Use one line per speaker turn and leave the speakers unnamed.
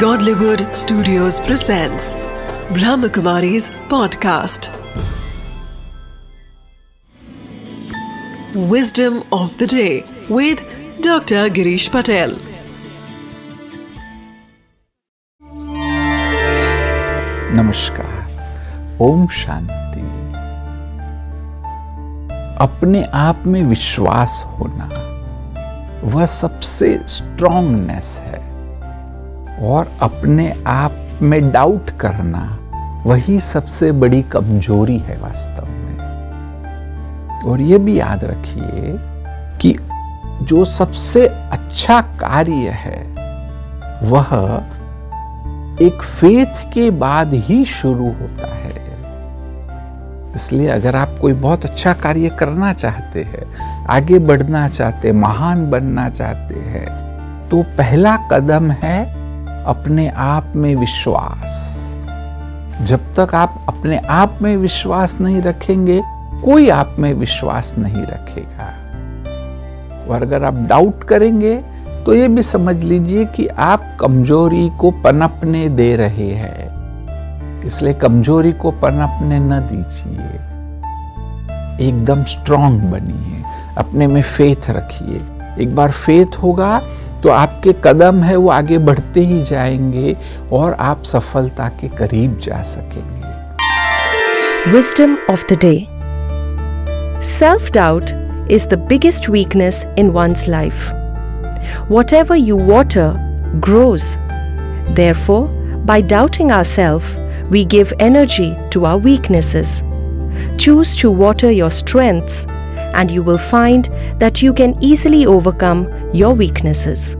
Godlywood Studios presents Brahmakumari's podcast. Wisdom of the day with Dr. Girish Patel.
नमस्कार ओम शांति अपने आप में विश्वास होना वह सबसे स्ट्रॉन्गनेस है और अपने आप में डाउट करना, वही सबसे बड़ी कमज़ोरी है वास्तव में। और ये भी याद रखिए कि जो सबसे अच्छा कार्य है, वह एक फेथ के बाद ही शुरू होता है। इसलिए अगर आप कोई बहुत अच्छा कार्य करना चाहते हैं, आगे बढ़ना चाहते महान बनना चाहते हैं तो पहला कदम है अपने आप में विश्वास। जब तक आप अपने आप में विश्वास नहीं रखेंगे, कोई आप में विश्वास नहीं रखेगा। और अगर आप डाउट करेंगे तो ये भी समझ लीजिए कि आप कमज़ोरी को पनपने दे रहे हैं। इसलिए कमज़ोरी को पनपने न दीजिए। एकदम स्ट्रांग बनिए। अपने में फेथ रखिए। एक बार फेथ होगा तो आपके कदम है, वो आगे बढ़ते ही जाएँगे और आप सफलता के करीब जा सकेंगे।
Wisdom of the day self doubt is the biggest weakness in one's life whatever you water grows therefore by doubting our self we give energy to our weaknesses choose to water your strengths and you will find that you can easily overcome your weaknesses.